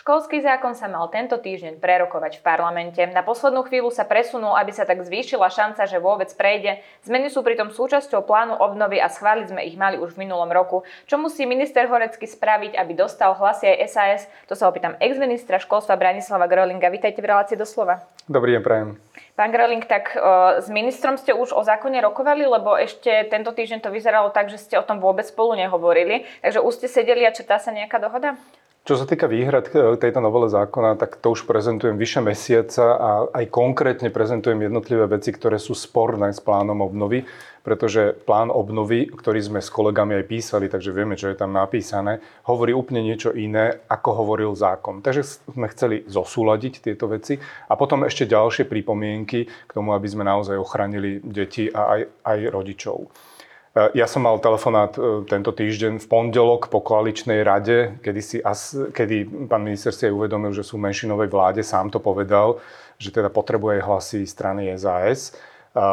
Školský zákon sa mal tento týždeň prerokovať v parlamente. Na poslednú chvíľu sa presunul, aby sa tak zvýšila šanca, že vôbec prejde. Zmeny sú pritom súčasťou plánu obnovy a schváliť sme ich mali už v minulom roku. Čo musí minister Horecký spraviť, aby dostal hlasy aj SAS? To sa opýtam ex-ministra školstva Branislava Grolinga. Vítajte v relácii doslova. Dobrý deň, prajem. Pán Groling, tak o, s ministrom ste už o zákone rokovali, lebo ešte tento týždeň to vyzeralo tak, že ste o tom vôbec spolu nehovorili. Takže už ste sedeli a četá sa nejaká dohoda? Čo sa týka výhrad k tejto novele zákona, tak to už prezentujem vyše mesiaca a aj konkrétne prezentujem jednotlivé veci, ktoré sú sporné s plánom obnovy, pretože plán obnovy, ktorý sme s kolegami aj písali, takže vieme, čo je tam napísané, hovorí úplne niečo iné, ako hovoril zákon. Takže sme chceli zosúľadiť tieto veci a potom ešte ďalšie pripomienky k tomu, aby sme naozaj ochránili deti a aj, aj rodičov. E, ja som mal telefonát e, tento týždeň v pondelok po koaličnej rade, kedy, si, kedy pán minister si aj uvedomil, že sú v menšinovej vláde, sám to povedal, že teda potrebuje hlasy strany SAS.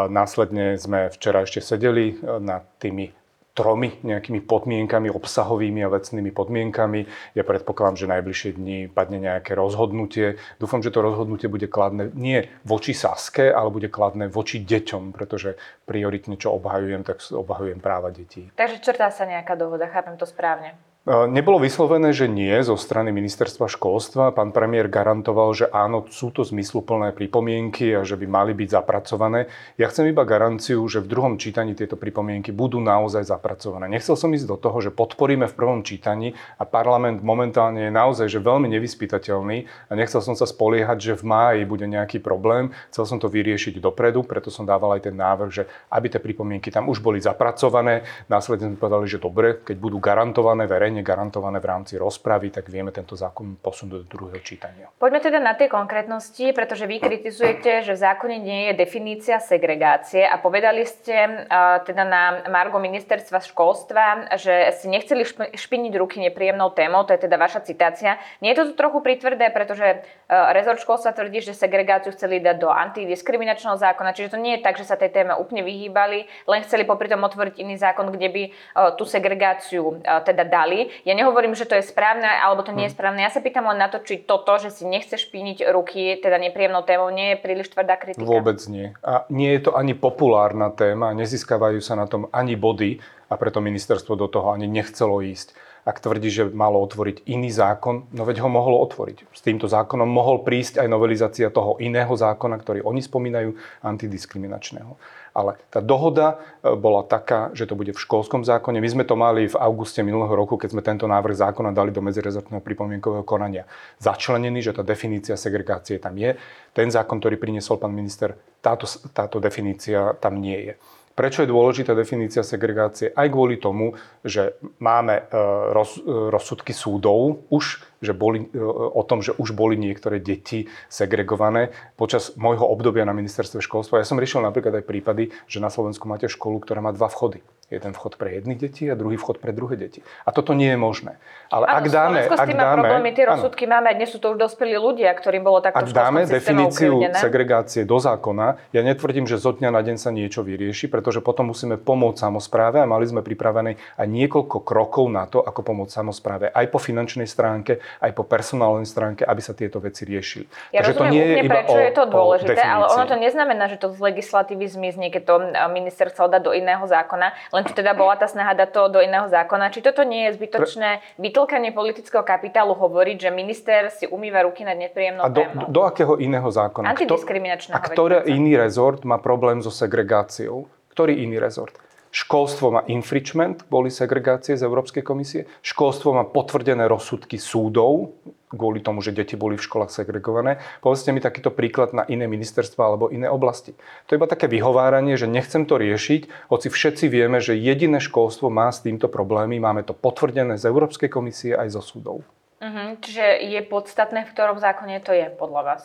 Následne sme včera ešte sedeli nad tými tromi nejakými podmienkami, obsahovými a vecnými podmienkami. Ja predpokladám, že najbližšie dni padne nejaké rozhodnutie. Dúfam, že to rozhodnutie bude kladné nie voči Saske, ale bude kladné voči deťom, pretože prioritne, čo obhajujem, tak obhajujem práva detí. Takže črtá sa nejaká dohoda, chápem to správne. Nebolo vyslovené, že nie zo strany ministerstva školstva. Pán premiér garantoval, že áno, sú to zmysluplné pripomienky a že by mali byť zapracované. Ja chcem iba garanciu, že v druhom čítaní tieto pripomienky budú naozaj zapracované. Nechcel som ísť do toho, že podporíme v prvom čítaní a parlament momentálne je naozaj že veľmi nevyspytateľný a nechcel som sa spoliehať, že v máji bude nejaký problém. Chcel som to vyriešiť dopredu, preto som dával aj ten návrh, že aby tie pripomienky tam už boli zapracované. Následne sme povedali, že dobre, keď budú garantované verejne verejne garantované v rámci rozpravy, tak vieme tento zákon posunúť do druhého čítania. Poďme teda na tie konkrétnosti, pretože vy kritizujete, že v zákone nie je definícia segregácie a povedali ste teda na Margo ministerstva školstva, že si nechceli špiniť ruky nepríjemnou témou, to je teda vaša citácia. Nie je to tu trochu pritvrdé, pretože rezort školstva tvrdí, že segregáciu chceli dať do antidiskriminačného zákona, čiže to nie je tak, že sa tej téme úplne vyhýbali, len chceli popri tom otvoriť iný zákon, kde by tú segregáciu teda dali. Ja nehovorím, že to je správne alebo to nie je hm. správne. Ja sa pýtam len na to, či toto, že si nechceš špiniť ruky, teda nepríjemnou témou, nie je príliš tvrdá kritika. Vôbec nie. A nie je to ani populárna téma, nezískavajú sa na tom ani body a preto ministerstvo do toho ani nechcelo ísť ak tvrdí, že malo otvoriť iný zákon, no veď ho mohlo otvoriť. S týmto zákonom mohol prísť aj novelizácia toho iného zákona, ktorý oni spomínajú, antidiskriminačného. Ale tá dohoda e, bola taká, že to bude v školskom zákone. My sme to mali v auguste minulého roku, keď sme tento návrh zákona dali do medzirezortného pripomienkového konania začlenený, že tá definícia segregácie tam je. Ten zákon, ktorý priniesol pán minister, táto, táto definícia tam nie je. Prečo je dôležitá definícia segregácie? Aj kvôli tomu, že máme e, e, rozsudky súdov už, že boli, e, o tom, že už boli niektoré deti segregované. Počas môjho obdobia na ministerstve školstva ja som riešil napríklad aj prípady, že na Slovensku máte školu, ktorá má dva vchody jeden vchod pre jedny deti a druhý vchod pre druhé deti. A toto nie je možné. Ale ano, ak dáme... ak dáme, problémy, tie rozsudky máme, dnes sú to už dospelí ľudia, ktorým bolo takto Ak dáme definíciu ukrivnené. segregácie do zákona, ja netvrdím, že zo dňa na deň sa niečo vyrieši, pretože potom musíme pomôcť samozpráve a mali sme pripravené aj niekoľko krokov na to, ako pomôcť samozpráve aj po finančnej stránke, aj po personálnej stránke, aby sa tieto veci riešili. Ja Takže rozumiem, to nie je iba prečo o, je to dôležité, ale ono to neznamená, že to z legislatívy zmizne, keď to minister chcel dať do iného zákona len tu teda bola tá snaha dať to do iného zákona. Či toto nie je zbytočné vytlkanie politického kapitálu hovoriť, že minister si umýva ruky nad nepríjemnou A do, témou? do akého iného zákona? Antidiskriminačného. A ktorý iný rezort má problém so segregáciou? Ktorý iný rezort? Školstvo má infringement, boli segregácie z Európskej komisie. Školstvo má potvrdené rozsudky súdov, kvôli tomu, že deti boli v školách segregované. Povedzte mi takýto príklad na iné ministerstva alebo iné oblasti. To je iba také vyhováranie, že nechcem to riešiť, hoci všetci vieme, že jediné školstvo má s týmto problémy. Máme to potvrdené z Európskej komisie aj zo súdov. Uh-huh. Čiže je podstatné, v ktorom zákone to je podľa vás?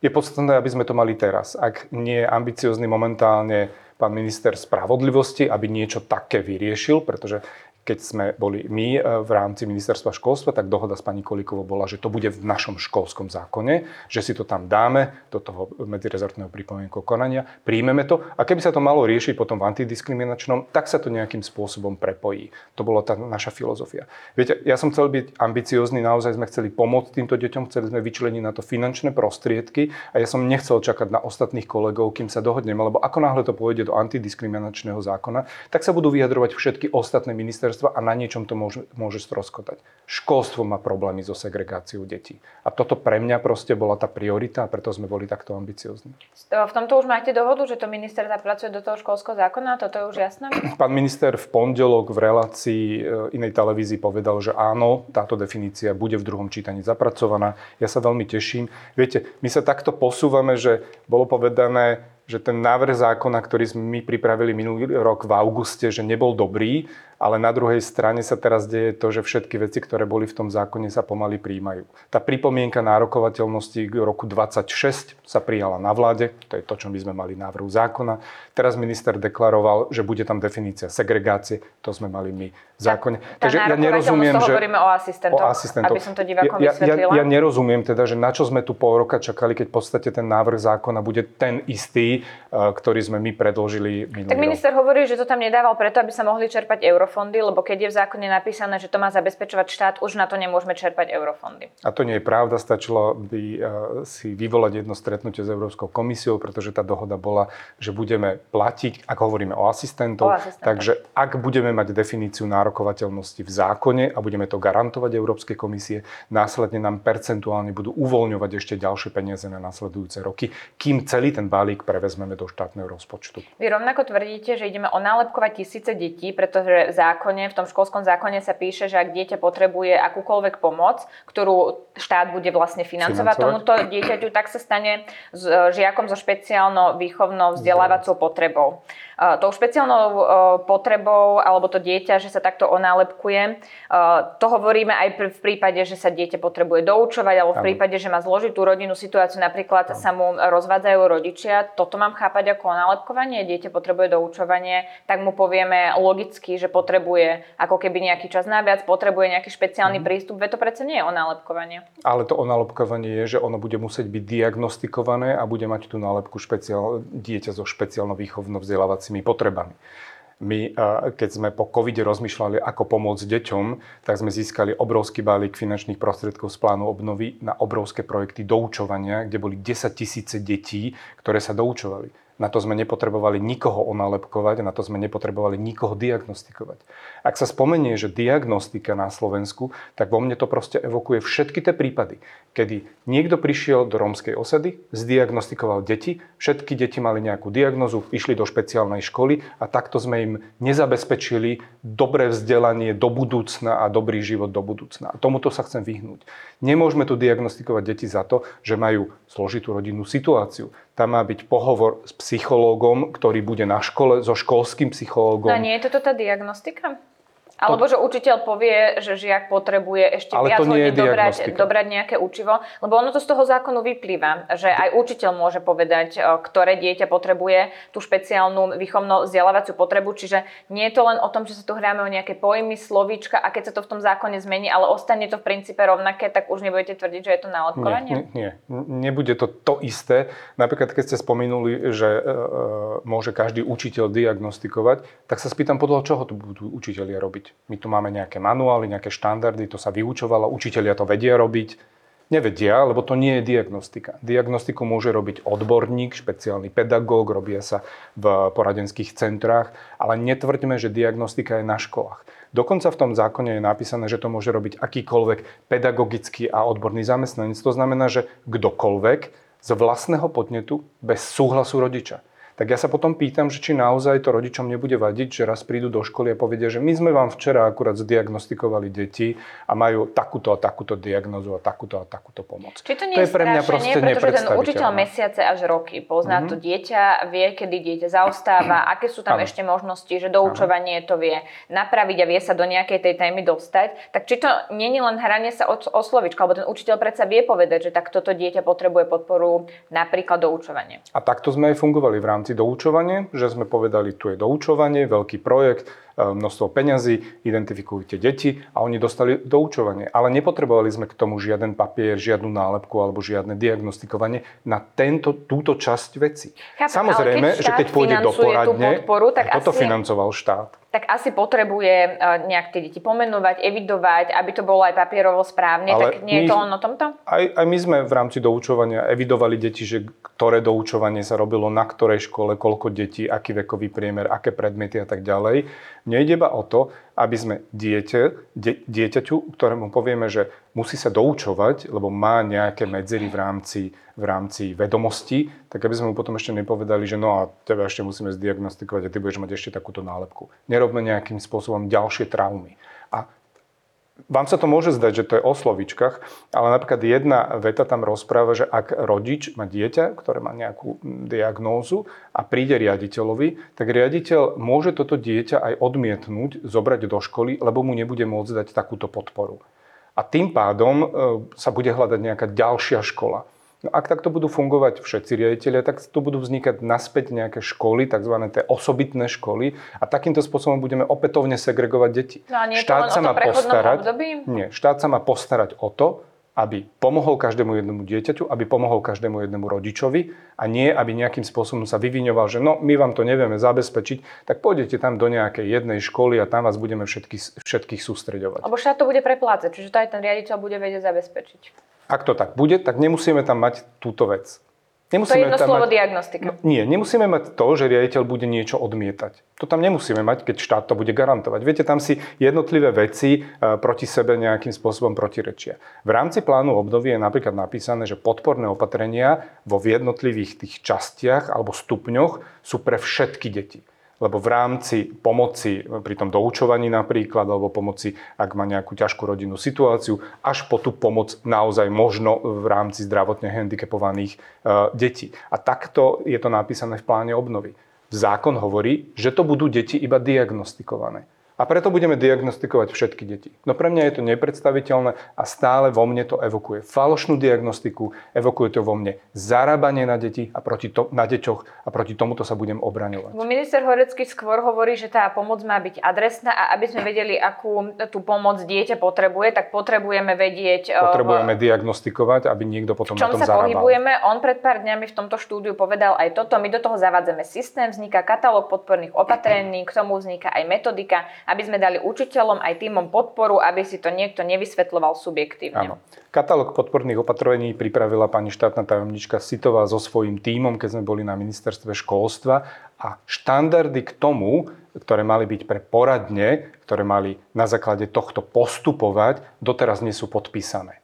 Je podstatné, aby sme to mali teraz. Ak nie je ambiciozný momentálne pán minister spravodlivosti, aby niečo také vyriešil, pretože keď sme boli my e, v rámci ministerstva školstva, tak dohoda s pani Kolíkovou bola, že to bude v našom školskom zákone, že si to tam dáme do toho medzirezortného pripomienku konania, príjmeme to a keby sa to malo riešiť potom v antidiskriminačnom, tak sa to nejakým spôsobom prepojí. To bola tá naša filozofia. Viete, ja som chcel byť ambiciózny, naozaj sme chceli pomôcť týmto deťom, chceli sme vyčleniť na to finančné prostriedky a ja som nechcel čakať na ostatných kolegov, kým sa dohodneme, lebo ako náhle to pôjde do antidiskriminačného zákona, tak sa budú vyjadrovať všetky ostatné ministerstva ministerstva a na niečom to môže, môže stroskotať. Školstvo má problémy so segregáciou detí. A toto pre mňa proste bola tá priorita a preto sme boli takto ambiciozni. V tomto už máte dohodu, že to minister zapracuje do toho školského zákona? Toto je už jasné? Pán minister v pondelok v relácii e, inej televízii povedal, že áno, táto definícia bude v druhom čítaní zapracovaná. Ja sa veľmi teším. Viete, my sa takto posúvame, že bolo povedané, že ten návrh zákona, ktorý sme my pripravili minulý rok v auguste, že nebol dobrý, ale na druhej strane sa teraz deje to, že všetky veci, ktoré boli v tom zákone, sa pomaly príjmajú. Tá pripomienka nárokovateľnosti k roku 26 sa prijala na vláde, to je to, čo my sme mali návrhu zákona. Teraz minister deklaroval, že bude tam definícia segregácie, to sme mali my v zákone. Tá, tá Takže ja nerozumiem, že... hovoríme o asistentoch, o asistentoch, aby som to divákom ja, ja, ja nerozumiem teda, že na čo sme tu pol roka čakali, keď v podstate ten návrh zákona bude ten istý, eh, ktorý sme my predložili minulý Tak minister rok. hovorí, že to tam nedával preto, aby sa mohli čerpať euro eurofondy, lebo keď je v zákone napísané, že to má zabezpečovať štát, už na to nemôžeme čerpať eurofondy. A to nie je pravda, stačilo by eh, si vyvolať jedno stretnutie s Európskou komisiou, pretože tá dohoda bola, že budeme platiť, ak hovoríme o asistentov, o asistentov. takže ak budeme mať definíciu nárokovateľnosti v zákone a budeme to garantovať Európskej komisie, následne nám percentuálne budú uvoľňovať ešte ďalšie peniaze na nasledujúce roky, kým celý ten balík prevezmeme do štátneho rozpočtu. Vy rovnako tvrdíte, že ideme onálepkovať tisíce detí, pretože zákone, v tom školskom zákone sa píše, že ak dieťa potrebuje akúkoľvek pomoc, ktorú štát bude vlastne financovať, financovať. tomuto dieťaťu, tak sa stane žiakom so špeciálnou výchovnou vzdelávacou potrebou. Eh, tou špeciálnou eh, potrebou alebo to dieťa, že sa takto onálepkuje. Eh, to hovoríme aj v prípade, že sa dieťa potrebuje doučovať alebo v prípade, že má zložitú rodinnú situáciu, napríklad sa mu rozvádzajú rodičia. Toto mám chápať ako onálepkovanie, dieťa potrebuje doučovanie, tak mu povieme logicky, že potrebuje ako keby nejaký čas naviac, potrebuje nejaký špeciálny mm. prístup, veď to predsa nie je onálepkovanie. Ale to onálepkovanie je, že ono bude musieť byť diagnostikované a bude mať tú nálepku špeciál, dieťa so špeciálnou výchovnou vzdelávacou vzdelávacími potrebami. My, keď sme po covide rozmýšľali, ako pomôcť deťom, tak sme získali obrovský balík finančných prostriedkov z plánu obnovy na obrovské projekty doučovania, kde boli 10 tisíce detí, ktoré sa doučovali. Na to sme nepotrebovali nikoho onálepkovať, na to sme nepotrebovali nikoho diagnostikovať. Ak sa spomenie, že diagnostika na Slovensku, tak vo mne to proste evokuje všetky tie prípady, kedy niekto prišiel do rómskej osady, zdiagnostikoval deti, všetky deti mali nejakú diagnozu, išli do špeciálnej školy a takto sme im nezabezpečili dobré vzdelanie do budúcna a dobrý život do budúcna. A tomuto sa chcem vyhnúť. Nemôžeme tu diagnostikovať deti za to, že majú zložitú rodinnú situáciu. Tam má byť pohovor s psychológom, ktorý bude na škole, so školským psychológom. No nie je toto tá diagnostika? Alebo že učiteľ povie, že žiak potrebuje ešte Ale viac hodín dobrať, dobrať nejaké učivo. Lebo ono to z toho zákonu vyplýva, že aj učiteľ môže povedať, ktoré dieťa potrebuje tú špeciálnu výchovno vzdelávaciu potrebu. Čiže nie je to len o tom, že sa tu hráme o nejaké pojmy, slovíčka a keď sa to v tom zákone zmení, ale ostane to v princípe rovnaké, tak už nebudete tvrdiť, že je to nálepkovanie? Nie, nie, nie. Nebude to to isté. Napríklad, keď ste spomenuli, že e, e môže každý učiteľ diagnostikovať, tak sa spýtam, podľa čoho to budú učiteľia robiť robiť. My tu máme nejaké manuály, nejaké štandardy, to sa vyučovalo, učiteľia to vedia robiť. Nevedia, lebo to nie je diagnostika. Diagnostiku môže robiť odborník, špeciálny pedagóg, robia sa v poradenských centrách, ale netvrďme, že diagnostika je na školách. Dokonca v tom zákone je napísané, že to môže robiť akýkoľvek pedagogický a odborný zamestnanec. To znamená, že kdokoľvek z vlastného podnetu bez súhlasu rodiča tak ja sa potom pýtam, že či naozaj to rodičom nebude vadiť, že raz prídu do školy a povedia, že my sme vám včera akurát zdiagnostikovali deti a majú takúto a takúto diagnozu a takúto a takúto pomoc. Či to nie to je, pre mňa proste pretože ten učiteľ mesiace až roky pozná mm-hmm. to dieťa, vie, kedy dieťa zaostáva, aké sú tam ano. ešte možnosti, že doučovanie ano. to vie napraviť a vie sa do nejakej tej témy dostať. Tak či to nie je len hranie sa o, o slovičko, alebo ten učiteľ predsa vie povedať, že tak toto dieťa potrebuje podporu napríklad doučovanie. A takto sme aj fungovali v rámci rámci doučovania, že sme povedali, tu je doučovanie, veľký projekt, množstvo peňazí, identifikujte deti a oni dostali doučovanie. Ale nepotrebovali sme k tomu žiaden papier, žiadnu nálepku alebo žiadne diagnostikovanie na tento, túto časť veci. Chápem, Samozrejme, keď že keď pôjde do poradne, podporu, tak toto asi... financoval štát tak asi potrebuje e, nejak tie deti pomenovať, evidovať, aby to bolo aj papierovo správne, Ale tak nie je to len o tomto? Aj, aj my sme v rámci doučovania evidovali deti, že ktoré doučovanie sa robilo na ktorej škole, koľko detí, aký vekový priemer, aké predmety a tak ďalej. Nejde iba o to, aby sme dieťa, die, dieťaťu, ktorému povieme, že musí sa doučovať, lebo má nejaké medzery v rámci, v rámci vedomosti, tak aby sme mu potom ešte nepovedali, že no a teba ešte musíme zdiagnostikovať a ty budeš mať ešte takúto nálepku. Nerobme nejakým spôsobom ďalšie traumy. A vám sa to môže zdať, že to je o slovičkách, ale napríklad jedna veta tam rozpráva, že ak rodič má dieťa, ktoré má nejakú diagnózu a príde riaditeľovi, tak riaditeľ môže toto dieťa aj odmietnúť, zobrať do školy, lebo mu nebude môcť dať takúto podporu. A tým pádom e, sa bude hľadať nejaká ďalšia škola. No ak takto budú fungovať všetci riaditeľia, tak tu budú vznikať naspäť nejaké školy, tzv. tie osobitné školy a takýmto spôsobom budeme opätovne segregovať deti. No a nie štát sa má postarať, období? Nie, štát sa má postarať o to, aby pomohol každému jednému dieťaťu, aby pomohol každému jednému rodičovi a nie, aby nejakým spôsobom sa vyviňoval, že no, my vám to nevieme zabezpečiť, tak pôjdete tam do nejakej jednej školy a tam vás budeme všetky, všetkých sústreďovať. Lebo štát to bude preplácať, čiže to aj ten riaditeľ bude vedieť zabezpečiť. Ak to tak bude, tak nemusíme tam mať túto vec. Nemusíme to je jedno slovo mať, diagnostika. No, nie, nemusíme mať to, že riaditeľ bude niečo odmietať. To tam nemusíme mať, keď štát to bude garantovať. Viete, tam si jednotlivé veci e, proti sebe nejakým spôsobom protirečia. V rámci plánu obnovy je napríklad napísané, že podporné opatrenia vo jednotlivých tých častiach alebo stupňoch sú pre všetky deti lebo v rámci pomoci pri tom doučovaní napríklad, alebo pomoci, ak má nejakú ťažkú rodinnú situáciu, až po tú pomoc naozaj možno v rámci zdravotne handicapovaných uh, detí. A takto je to napísané v pláne obnovy. Zákon hovorí, že to budú deti iba diagnostikované. A preto budeme diagnostikovať všetky deti. No pre mňa je to nepredstaviteľné a stále vo mne to evokuje falošnú diagnostiku, evokuje to vo mne zarábanie na deti a proti to, na deťoch a proti tomuto sa budem obraňovať. Minister Horecký skôr hovorí, že tá pomoc má byť adresná a aby sme vedeli, akú tú pomoc dieťa potrebuje, tak potrebujeme vedieť... Eh, potrebujeme v... diagnostikovať, aby niekto potom na tom sa zarábal. pohybujeme. On pred pár dňami v tomto štúdiu povedal aj toto. My do toho zavádzame systém, vzniká katalóg podporných opatrení, k tomu vzniká aj metodika aby sme dali učiteľom aj týmom podporu, aby si to niekto nevysvetloval subjektívne. Áno. Katalóg podporných opatrení pripravila pani štátna tajomnička Sitová so svojím týmom, keď sme boli na ministerstve školstva a štandardy k tomu, ktoré mali byť pre poradne, ktoré mali na základe tohto postupovať, doteraz nie sú podpísané.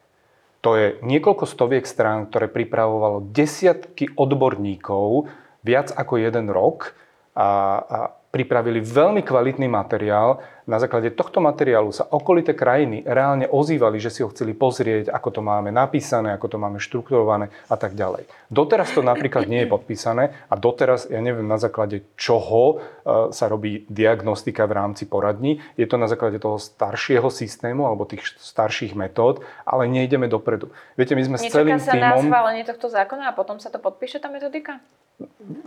To je niekoľko stoviek strán, ktoré pripravovalo desiatky odborníkov viac ako jeden rok a, a pripravili veľmi kvalitný materiál. Na základe tohto materiálu sa okolité krajiny reálne ozývali, že si ho chceli pozrieť, ako to máme napísané, ako to máme štrukturované a tak ďalej. Doteraz to napríklad nie je podpísané a doteraz, ja neviem na základe čoho e, sa robí diagnostika v rámci poradní. Je to na základe toho staršieho systému alebo tých starších metód, ale nejdeme dopredu. Viete, my sme Nečaká s celým sa týmom... na schválenie tohto zákona a potom sa to podpíše tá metodika?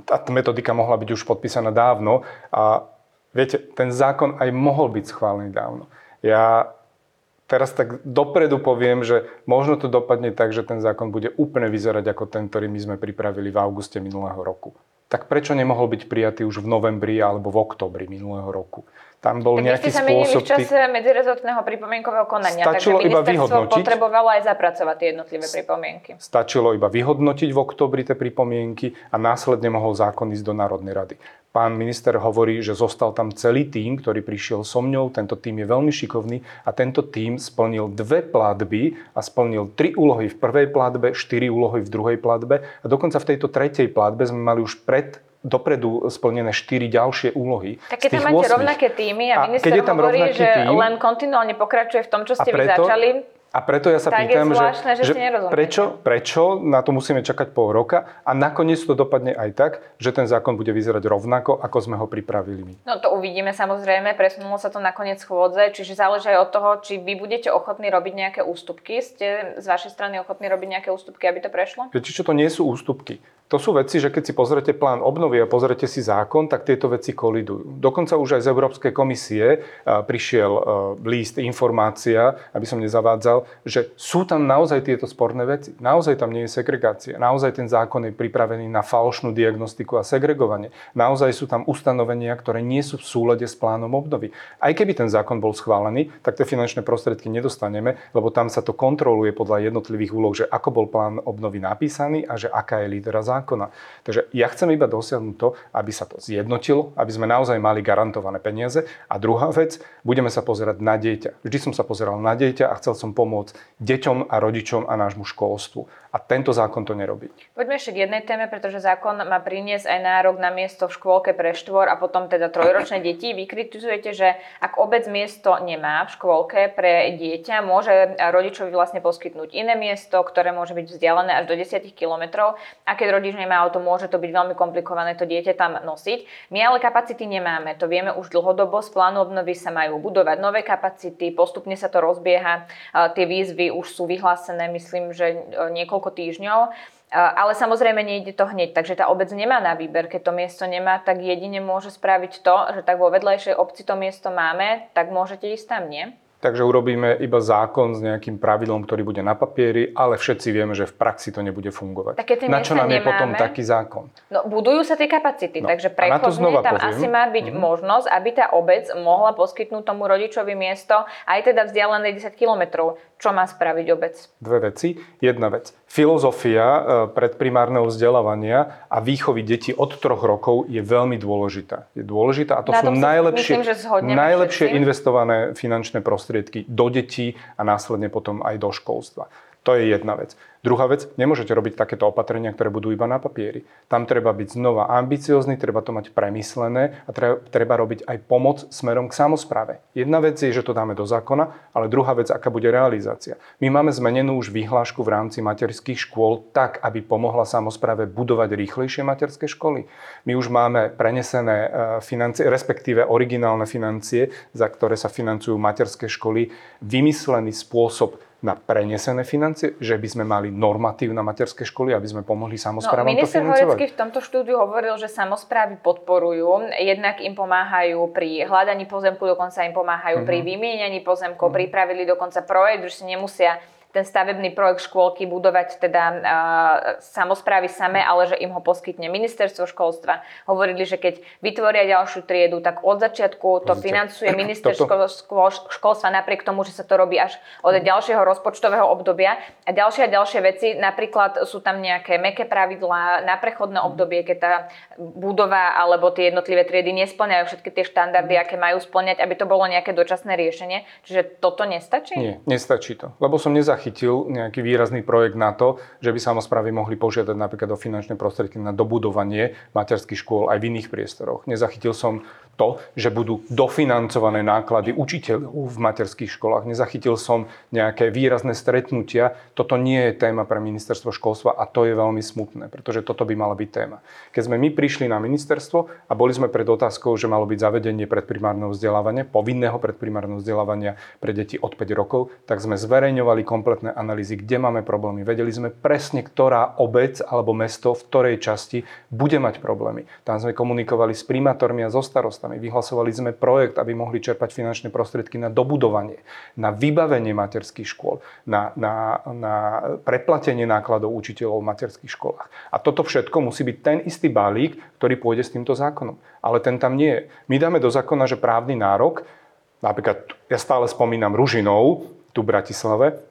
tá metodika mohla byť už podpísaná dávno a viete, ten zákon aj mohol byť schválený dávno. Ja teraz tak dopredu poviem, že možno to dopadne tak, že ten zákon bude úplne vyzerať ako ten, ktorý my sme pripravili v auguste minulého roku. Tak prečo nemohol byť prijatý už v novembri alebo v oktobri minulého roku? Tam bol tak nejaký sa menili v čase medzirezortného pripomienkového konania, Stačilo takže iba vyhodnotiť. potrebovalo aj zapracovať tie jednotlivé pripomienky. Stačilo iba vyhodnotiť v oktobri tie pripomienky a následne mohol zákon ísť do Národnej rady. Pán minister hovorí, že zostal tam celý tým, ktorý prišiel so mňou. Tento tým je veľmi šikovný a tento tým splnil dve platby a splnil tri úlohy v prvej platbe, štyri úlohy v druhej platbe a dokonca v tejto tretej platbe sme mali už pred dopredu splnené štyri ďalšie úlohy. Tak keď tam máte 8. rovnaké týmy a, a minister keď je tam hovorí, že tým, len kontinuálne pokračuje v tom, čo ste preto, vy začali, A preto ja sa tak pýtam, je zvláštne, že, že, že prečo, prečo na to musíme čakať pol roka a nakoniec to dopadne aj tak, že ten zákon bude vyzerať rovnako, ako sme ho pripravili my. No to uvidíme samozrejme, presunulo sa to nakoniec chôdze, čiže záleží aj od toho, či vy budete ochotní robiť nejaké ústupky. Ste z vašej strany ochotní robiť nejaké ústupky, aby to prešlo? Čo, to nie sú ústupky. To sú veci, že keď si pozrete plán obnovy a pozrete si zákon, tak tieto veci kolidujú. Dokonca už aj z Európskej komisie prišiel list, informácia, aby som nezavádzal, že sú tam naozaj tieto sporné veci. Naozaj tam nie je segregácia. Naozaj ten zákon je pripravený na falošnú diagnostiku a segregovanie. Naozaj sú tam ustanovenia, ktoré nie sú v súlade s plánom obnovy. Aj keby ten zákon bol schválený, tak tie finančné prostriedky nedostaneme, lebo tam sa to kontroluje podľa jednotlivých úloh, že ako bol plán obnovy napísaný a že aká je lídera zákona. Takže ja chcem iba dosiahnuť to, aby sa to zjednotilo, aby sme naozaj mali garantované peniaze. A druhá vec, budeme sa pozerať na dieťa. Vždy som sa pozeral na dieťa a chcel som pomôcť deťom a rodičom a nášmu školstvu. A tento zákon to nerobí. Poďme ešte k jednej téme, pretože zákon má priniesť aj nárok na miesto v škôlke pre štvor a potom teda trojročné deti. Vy kritizujete, že ak obec miesto nemá v škôlke pre dieťa, môže rodičovi vlastne poskytnúť iné miesto, ktoré môže byť vzdialené až do 10 kilometrov. A keď rodič nemá auto, môže to byť veľmi komplikované to dieťa tam nosiť. My ale kapacity nemáme, to vieme už dlhodobo. Z plánu obnovy sa majú budovať nové kapacity, postupne sa to rozbieha. Tie výzvy už sú vyhlásené, myslím, že niekoľko niekoľko týždňov. Ale samozrejme nejde to hneď, takže tá obec nemá na výber. Keď to miesto nemá, tak jedine môže spraviť to, že tak vo vedlejšej obci to miesto máme, tak môžete ísť tam, nie? Takže urobíme iba zákon s nejakým pravidlom, ktorý bude na papieri, ale všetci vieme, že v praxi to nebude fungovať. na čo nám je potom taký zákon? No, budujú sa tie kapacity, no, takže prechodne tam poviem. asi má byť mm-hmm. možnosť, aby tá obec mohla poskytnúť tomu rodičovi miesto aj teda vzdialené 10 kilometrov. Čo má spraviť obec? Dve veci. Jedna vec. Filozofia e, predprimárneho vzdelávania a výchovy detí od troch rokov je veľmi dôležitá. Je dôležitá a to na sú najlepšie, myslím, najlepšie investované finančné prostriedky do detí a následne potom aj do školstva. To je jedna vec. Druhá vec, nemôžete robiť takéto opatrenia, ktoré budú iba na papieri. Tam treba byť znova ambiciózny, treba to mať premyslené a treba, treba robiť aj pomoc smerom k samozpráve. Jedna vec je, že to dáme do zákona, ale druhá vec, aká bude realizácia. My máme zmenenú už výhlášku v rámci materských škôl tak, aby pomohla samozpráve budovať rýchlejšie materské školy. My už máme prenesené e, financie, respektíve originálne financie, za ktoré sa financujú materské školy, vymyslený spôsob na prenesené financie, že by sme mali normatív na materské školy, aby sme pomohli samozprávam no, to financovať? Minister v tomto štúdiu hovoril, že samozprávy podporujú, jednak im pomáhajú pri hľadaní pozemku, dokonca im pomáhajú uh-huh. pri vymienianí pozemkov, uh-huh. pripravili dokonca projekt, že si nemusia ten stavebný projekt škôlky budovať teda uh, samozprávy samé, ale že im ho poskytne ministerstvo školstva. Hovorili, že keď vytvoria ďalšiu triedu, tak od začiatku to financuje ministerstvo školstva napriek tomu, že sa to robí až od ďalšieho rozpočtového obdobia. A ďalšie a ďalšie veci, napríklad sú tam nejaké meké pravidlá na prechodné obdobie, keď tá budova alebo tie jednotlivé triedy nesplňajú všetky tie štandardy, aké majú splňať, aby to bolo nejaké dočasné riešenie. Čiže toto nestačí? Nie, nestačí to. Lebo som nezachytil zachytil nejaký výrazný projekt na to, že by samozprávy mohli požiadať napríklad o finančné prostriedky na dobudovanie materských škôl aj v iných priestoroch. Nezachytil som to, že budú dofinancované náklady učiteľov v materských školách. Nezachytil som nejaké výrazné stretnutia. Toto nie je téma pre ministerstvo školstva a to je veľmi smutné, pretože toto by mala byť téma. Keď sme my prišli na ministerstvo a boli sme pred otázkou, že malo byť zavedenie predprimárneho vzdelávania, povinného predprimárneho vzdelávania pre deti od 5 rokov, tak sme zverejňovali kompletné analýzy, kde máme problémy. Vedeli sme presne, ktorá obec alebo mesto v ktorej časti bude mať problémy. Tam sme komunikovali s primátormi a so starostami starostami. Vyhlasovali sme projekt, aby mohli čerpať finančné prostriedky na dobudovanie, na vybavenie materských škôl, na, na, na preplatenie nákladov učiteľov v materských školách. A toto všetko musí byť ten istý balík, ktorý pôjde s týmto zákonom. Ale ten tam nie je. My dáme do zákona, že právny nárok, napríklad ja stále spomínam Ružinov, tu v Bratislave,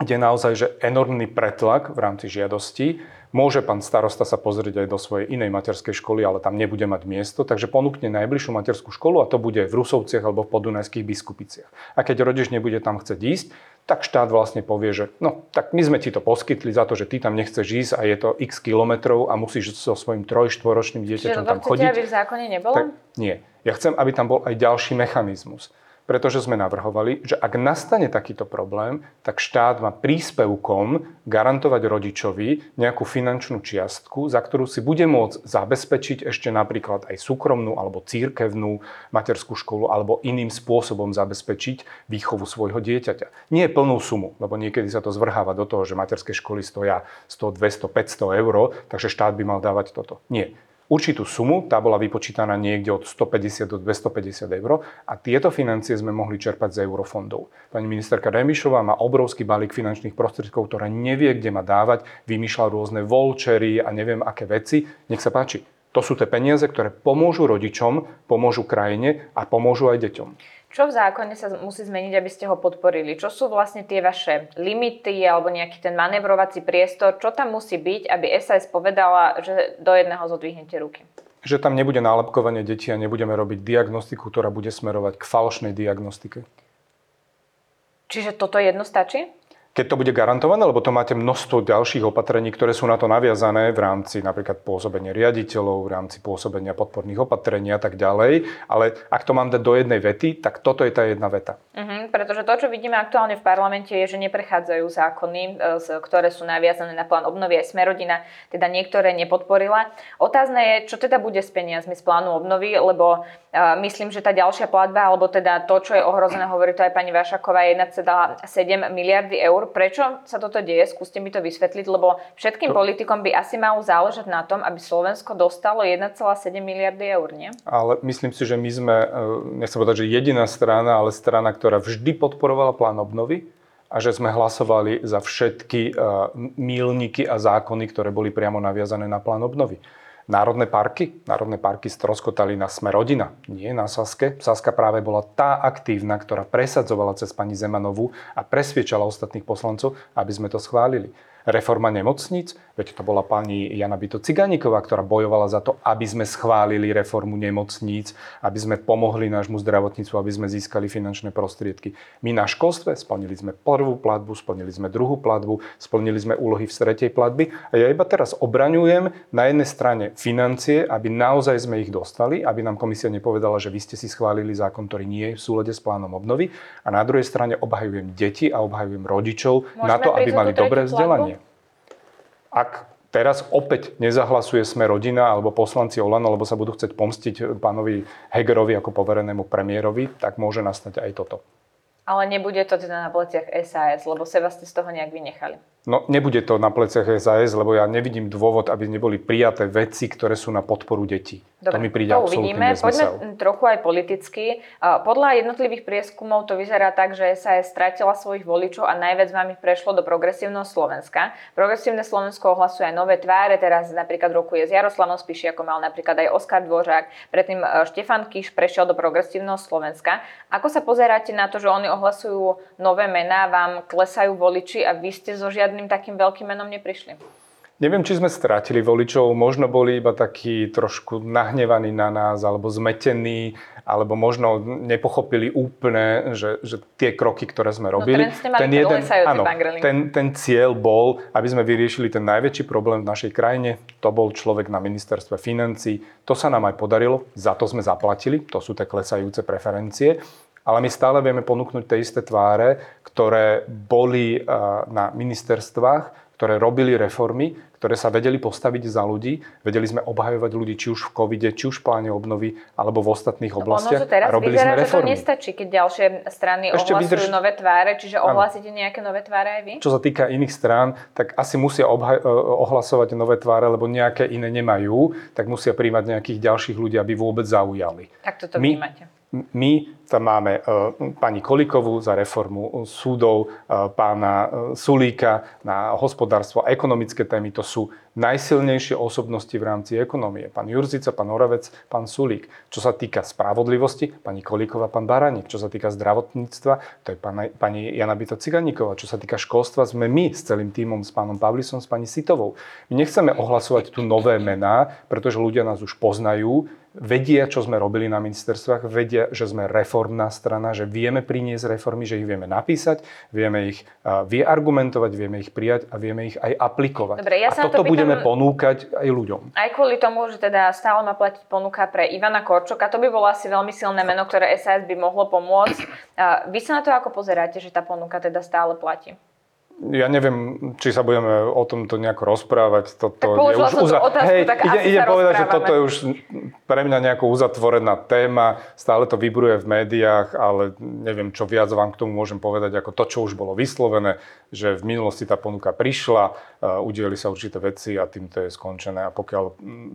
kde naozaj že enormný pretlak v rámci žiadosti. Môže pán starosta sa pozrieť aj do svojej inej materskej školy, ale tam nebude mať miesto, takže ponúkne najbližšiu materskú školu a to bude v Rusovciach alebo v podunajských biskupiciach. A keď rodič nebude tam chcieť ísť, tak štát vlastne povie, že no, tak my sme ti to poskytli za to, že ty tam nechceš ísť a je to x kilometrov a musíš so svojím troj-štvoročným dieťaťom tam chodiť. Čiže aby v zákone nebolo? Tak, nie. Ja chcem, aby tam bol aj ďalší mechanizmus pretože sme navrhovali, že ak nastane takýto problém, tak štát má príspevkom garantovať rodičovi nejakú finančnú čiastku, za ktorú si bude môcť zabezpečiť ešte napríklad aj súkromnú alebo církevnú materskú školu alebo iným spôsobom zabezpečiť výchovu svojho dieťaťa. Nie plnú sumu, lebo niekedy sa to zvrháva do toho, že materské školy stoja 100, 200, 500 eur, takže štát by mal dávať toto. Nie určitú sumu, tá bola vypočítaná niekde od 150 do 250 eur a tieto financie sme mohli čerpať z eurofondov. Pani ministerka Remišová má obrovský balík finančných prostriedkov, ktorá nevie, kde má dávať, vymýšľa rôzne volčery a neviem aké veci. Nech sa páči. To sú tie peniaze, ktoré pomôžu rodičom, pomôžu krajine a pomôžu aj deťom. Čo v zákone sa musí zmeniť, aby ste ho podporili? Čo sú vlastne tie vaše limity alebo nejaký ten manevrovací priestor? Čo tam musí byť, aby SAS povedala, že do jedného zodvihnete ruky? Že tam nebude nálepkovanie detí a nebudeme robiť diagnostiku, ktorá bude smerovať k falošnej diagnostike. Čiže toto jedno stačí? Keď to bude garantované, lebo to máte množstvo ďalších opatrení, ktoré sú na to naviazané v rámci napríklad pôsobenia riaditeľov, v rámci pôsobenia podporných opatrení a tak ďalej. Ale ak to mám dať do jednej vety, tak toto je tá jedna veta. Uh-huh, pretože to, čo vidíme aktuálne v parlamente, je, že neprechádzajú zákony, e, ktoré sú naviazané na plán obnovy. Aj Smerodina teda niektoré nepodporila. Otázne je, čo teda bude s peniazmi z plánu obnovy, lebo uh, myslím, že tá ďalšia platba, alebo teda to, čo je ohrozené, hovorí to aj pani Vašaková, je 1,7 miliardy eur eur. Prečo sa toto deje? Skúste mi to vysvetliť, lebo všetkým to... politikom by asi malo záležať na tom, aby Slovensko dostalo 1,7 miliardy eur, nie? Ale myslím si, že my sme, e, nechcem povedať, že jediná strana, ale strana, ktorá vždy podporovala plán obnovy a že sme hlasovali za všetky uh, mílniky a zákony, ktoré boli priamo naviazané na plán obnovy. Národné parky? Národné parky stroskotali na Sme rodina, nie na Saske. Saska práve bola tá aktívna, ktorá presadzovala cez pani Zemanovú a presviečala ostatných poslancov, aby sme to schválili reforma nemocníc, veď to bola pani Jana Bito Ciganíková, ktorá bojovala za to, aby sme schválili reformu nemocníc, aby sme pomohli nášmu zdravotníctvu, aby sme získali finančné prostriedky. My na školstve splnili sme prvú platbu, splnili sme druhú platbu, splnili sme úlohy v tretej platby a ja iba teraz obraňujem na jednej strane financie, aby naozaj sme ich dostali, aby nám komisia nepovedala, že vy ste si schválili zákon, ktorý nie je v súlade s plánom obnovy a na druhej strane obhajujem deti a obhajujem rodičov Môžeme na to, aby mali dobré vzdelanie ak teraz opäť nezahlasuje sme rodina alebo poslanci Olano, lebo sa budú chcieť pomstiť pánovi Hegerovi ako poverenému premiérovi, tak môže nastať aj toto. Ale nebude to teda na pleciach SAS, lebo sa ste z toho nejak vynechali. No nebude to na pleciach SAS, lebo ja nevidím dôvod, aby neboli prijaté veci, ktoré sú na podporu detí. Dobre, to mi príde to uvidíme. Poďme trochu aj politicky. Podľa jednotlivých prieskumov to vyzerá tak, že SAS stratila svojich voličov a najviac vám ich prešlo do progresívneho Slovenska. Progresívne Slovensko ohlasuje aj nové tváre, teraz napríklad roku je s Jaroslavom ako mal napríklad aj Oskar Dvořák, predtým e, Štefan Kiš prešiel do progresívneho Slovenska. Ako sa pozeráte na to, že oni ohlasujú nové mená, vám klesajú voliči a vy ste zo žiadnych žiadnym takým veľkým menom neprišli. Neviem, či sme strátili voličov, možno boli iba takí trošku nahnevaní na nás, alebo zmetení, alebo možno nepochopili úplne, že, že tie kroky, ktoré sme no, robili. No, ten, jeden, áno, ten, ten cieľ bol, aby sme vyriešili ten najväčší problém v našej krajine. To bol človek na ministerstve financí. To sa nám aj podarilo, za to sme zaplatili, to sú tie klesajúce preferencie ale my stále vieme ponúknuť tie isté tváre, ktoré boli eh, na ministerstvách, ktoré robili reformy, ktoré sa vedeli postaviť za ľudí, vedeli sme obhajovať ľudí či už v covide, či už v pláne obnovy, alebo v ostatných no, oblastiach. No, teraz a robili vyzerá, sme reformy. že to nestačí, keď ďalšie strany Ešte ohlasujú vydrž... nové tváre, čiže ohlásite nejaké nové tváre aj vy? Čo sa týka iných strán, tak asi musia obhaj... Eh, ohlasovať nové tváre, lebo nejaké iné nemajú, tak musia príjmať nejakých ďalších ľudí, aby vôbec zaujali. Tak toto My... vnímate my tam máme e, pani Kolikovú za reformu súdov, e, pána e, Sulíka na hospodárstvo a ekonomické témy. To sú najsilnejšie osobnosti v rámci ekonomie. Pán Jurzica, pán Oravec, pán Sulík. Čo sa týka spravodlivosti, pani Kolíková, pán Baraník. Čo sa týka zdravotníctva, to je pani, pani Jana Bito Ciganíková. Čo sa týka školstva, sme my s celým týmom, s pánom Pavlisom, s pani Sitovou. My nechceme ohlasovať tu nové mená, pretože ľudia nás už poznajú vedia, čo sme robili na ministerstvách, vedia, že sme reformná strana, že vieme priniesť reformy, že ich vieme napísať, vieme ich vyargumentovať, vieme ich prijať a vieme ich aj aplikovať. Dobre, ja a toto to pýtam, budeme ponúkať aj ľuďom. Aj kvôli tomu, že teda stále má platiť ponuka pre Ivana Korčoka, to by bolo asi veľmi silné meno, ktoré SAS by mohlo pomôcť. Vy sa na to ako pozeráte, že tá ponuka teda stále platí? Ja neviem, či sa budeme o tomto nejako rozprávať. Toto tak je už uza... otázku, Hej, tak ide, ide povedať, že toto je už pre mňa nejako uzatvorená téma, stále to vybruje v médiách, ale neviem, čo viac vám k tomu môžem povedať, ako to, čo už bolo vyslovené, že v minulosti tá ponuka prišla, uh, udieli sa určité veci a tým to je skončené. A pokiaľ,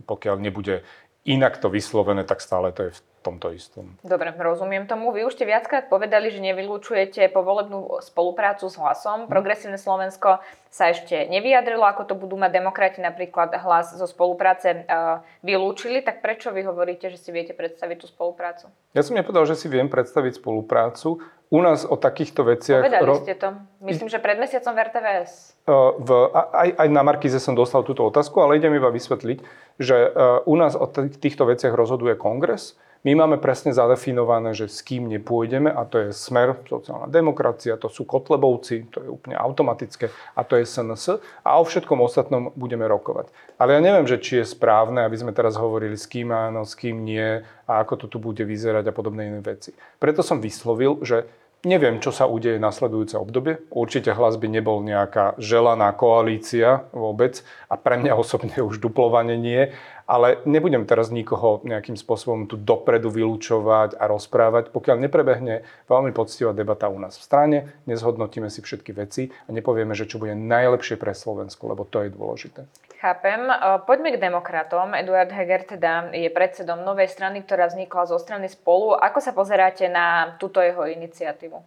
pokiaľ nebude inak to vyslovené, tak stále to je v tomto istom. Dobre, rozumiem tomu. Vy už ste viackrát povedali, že nevylúčujete povolebnú spoluprácu s hlasom. Hm. Progresívne Slovensko sa ešte nevyjadrilo, ako to budú mať demokrati napríklad hlas zo spolupráce uh, vylúčili. Tak prečo vy hovoríte, že si viete predstaviť tú spoluprácu? Ja som nepovedal, že si viem predstaviť spoluprácu. U nás o takýchto veciach... Povedali ste to. Myslím, že pred mesiacom v RTVS. Uh, v, aj, aj na Markize som dostal túto otázku, ale idem iba vysvetliť, že uh, u nás o týchto veciach rozhoduje kongres my máme presne zadefinované, že s kým nepôjdeme a to je smer, sociálna demokracia, to sú Kotlebovci, to je úplne automatické a to je SNS a o všetkom ostatnom budeme rokovať. Ale ja neviem, že či je správne, aby sme teraz hovorili s kým áno, s kým nie a ako to tu bude vyzerať a podobné iné veci. Preto som vyslovil, že Neviem, čo sa udeje nasledujúce obdobie. Určite hlas by nebol nejaká želaná koalícia vôbec a pre mňa osobne už duplovanie nie. Ale nebudem teraz nikoho nejakým spôsobom tu dopredu vylúčovať a rozprávať, pokiaľ neprebehne veľmi poctivá debata u nás v strane, nezhodnotíme si všetky veci a nepovieme, že čo bude najlepšie pre Slovensko, lebo to je dôležité. Chápem. E, poďme k demokratom. Eduard Heger teda je predsedom novej strany, ktorá vznikla zo strany Spolu. Ako sa pozeráte na túto jeho iniciatívu?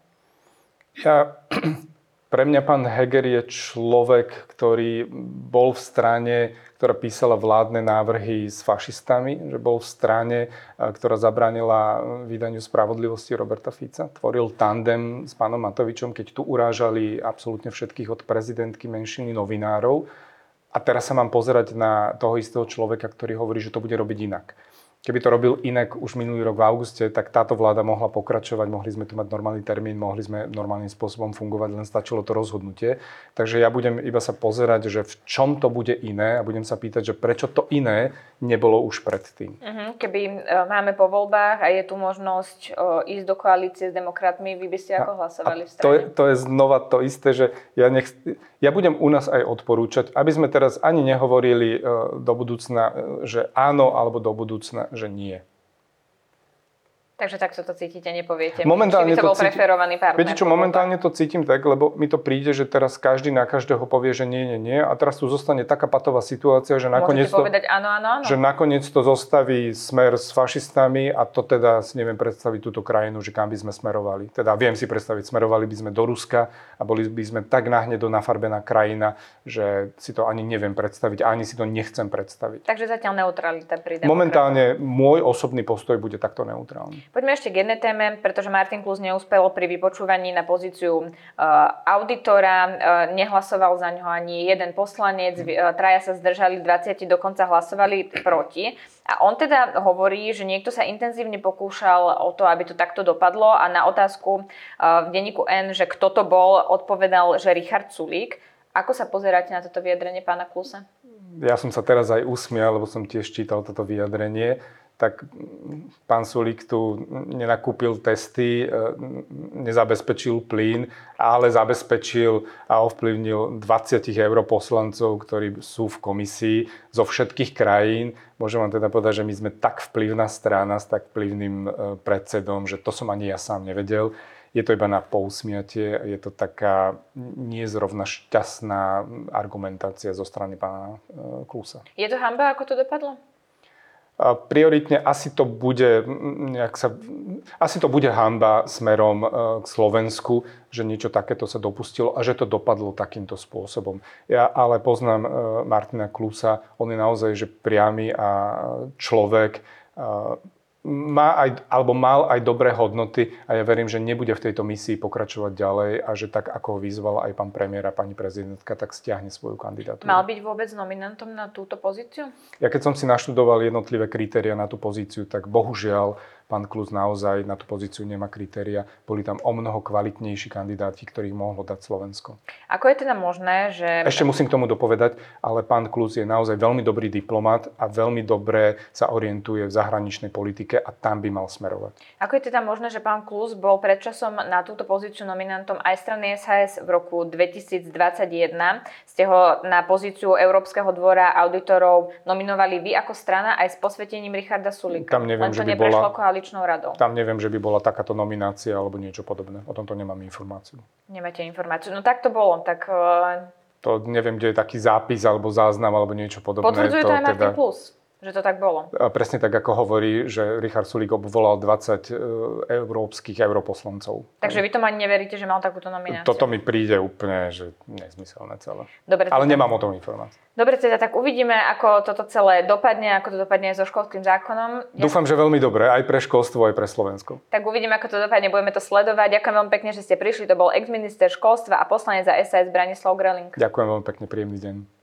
Ja pre mňa pán Heger je človek, ktorý bol v strane, ktorá písala vládne návrhy s fašistami, že bol v strane, ktorá zabránila vydaniu spravodlivosti Roberta Fica. Tvoril tandem s pánom Matovičom, keď tu urážali absolútne všetkých od prezidentky menšiny novinárov. A teraz sa mám pozerať na toho istého človeka, ktorý hovorí, že to bude robiť inak. Keby to robil inak už minulý rok v auguste, tak táto vláda mohla pokračovať, mohli sme tu mať normálny termín, mohli sme normálnym spôsobom fungovať, len stačilo to rozhodnutie. Takže ja budem iba sa pozerať, že v čom to bude iné a budem sa pýtať, že prečo to iné nebolo už predtým. Uh-huh. Keby uh, máme po voľbách a je tu možnosť uh, ísť do koalície s demokratmi, vy by ste ako hlasovali v strane? To je, to je znova to isté, že ja, nech, ja budem u nás aj odporúčať, aby sme teraz ani nehovorili uh, do budúcna, že áno, alebo do budúcna, že nie. Takže takto to cítite, nepoviete momentálne by to, bol cítim, preferovaný partner. Viete čo, momentálne to cítim tak, lebo mi to príde, že teraz každý na každého povie, že nie, nie, nie a teraz tu zostane taká patová situácia, že nakoniec, to, povedať áno, áno, áno. že nakoniec to zostaví smer s fašistami a to teda si neviem predstaviť túto krajinu, že kam by sme smerovali. Teda viem si predstaviť, smerovali by sme do Ruska a boli by sme tak nahnedo nafarbená krajina, že si to ani neviem predstaviť, ani si to nechcem predstaviť. Takže zatiaľ neutralita pri Momentálne môj osobný postoj bude takto neutrálny. Poďme ešte k jednej téme, pretože Martin Klus neúspel pri vypočúvaní na pozíciu uh, auditora. Uh, nehlasoval za ňo ani jeden poslanec, uh, traja sa zdržali, 20 dokonca hlasovali proti. A on teda hovorí, že niekto sa intenzívne pokúšal o to, aby to takto dopadlo a na otázku v denníku N, že kto to bol, odpovedal, že Richard Sulík. Ako sa pozeráte na toto vyjadrenie pána Klusa? Ja som sa teraz aj usmial, lebo som tiež čítal toto vyjadrenie tak pán Sulík tu nenakúpil testy, e, nezabezpečil plyn, ale zabezpečil a ovplyvnil 20 europoslancov, ktorí sú v komisii zo všetkých krajín. Môžem vám teda povedať, že my sme tak vplyvná strana s tak vplyvným e, predsedom, že to som ani ja sám nevedel. Je to iba na pousmiatie, je to taká nie zrovna šťastná argumentácia zo strany pána e, Klusa. Je to hamba, ako to dopadlo? Prioritne asi to bude, sa, asi to bude hamba smerom e, k Slovensku, že niečo takéto sa dopustilo a že to dopadlo takýmto spôsobom. Ja ale poznám e, Martina Klusa, on je naozaj že priamy a človek, má aj, alebo mal aj dobré hodnoty a ja verím, že nebude v tejto misii pokračovať ďalej a že tak, ako ho vyzval aj pán premiér a pani prezidentka, tak stiahne svoju kandidatúru. Mal byť vôbec nominantom na túto pozíciu? Ja keď som si naštudoval jednotlivé kritéria na tú pozíciu, tak bohužiaľ pán Klus naozaj na tú pozíciu nemá kritéria. Boli tam o mnoho kvalitnejší kandidáti, ktorých mohlo dať Slovensko. Ako je teda možné, že... Ešte musím k tomu dopovedať, ale pán Klus je naozaj veľmi dobrý diplomat a veľmi dobre sa orientuje v zahraničnej politike a tam by mal smerovať. Ako je teda možné, že pán Klus bol predčasom na túto pozíciu nominantom aj strany SHS v roku 2021? Ste ho na pozíciu Európskeho dvora auditorov nominovali vy ako strana aj s posvetením Richarda Sulika. Tam neviem, Len že by bola- koaličnou radou. Tam neviem, že by bola takáto nominácia alebo niečo podobné. O tomto nemám informáciu. Nemáte informáciu. No tak to bolo. Tak uh, To neviem, kde je taký zápis alebo záznam alebo niečo podobné. potvrdzuje to, aj Martin teda- Plus, že to tak bolo. A presne tak, ako hovorí, že Richard Sulík obvolal 20 e, európskych europoslancov. Takže vy tomu ani neveríte, že mal takúto nomináciu. Toto mi príde úplne, že nezmyselné celé. Dobre, Ale teda, nemám o tom informáciu. dobre, teda tak uvidíme, ako toto celé dopadne, ako to dopadne aj so školským zákonom. Ja, Dúfam, že veľmi dobre, aj pre školstvo, aj pre Slovensko. tak uvidíme, ako to dopadne, budeme to sledovať. Ďakujem veľmi pekne, že ste prišli. To bol ex-minister školstva a poslanec za SAS Branislav Greling. Ďakujem veľmi pekne, príjemný deň.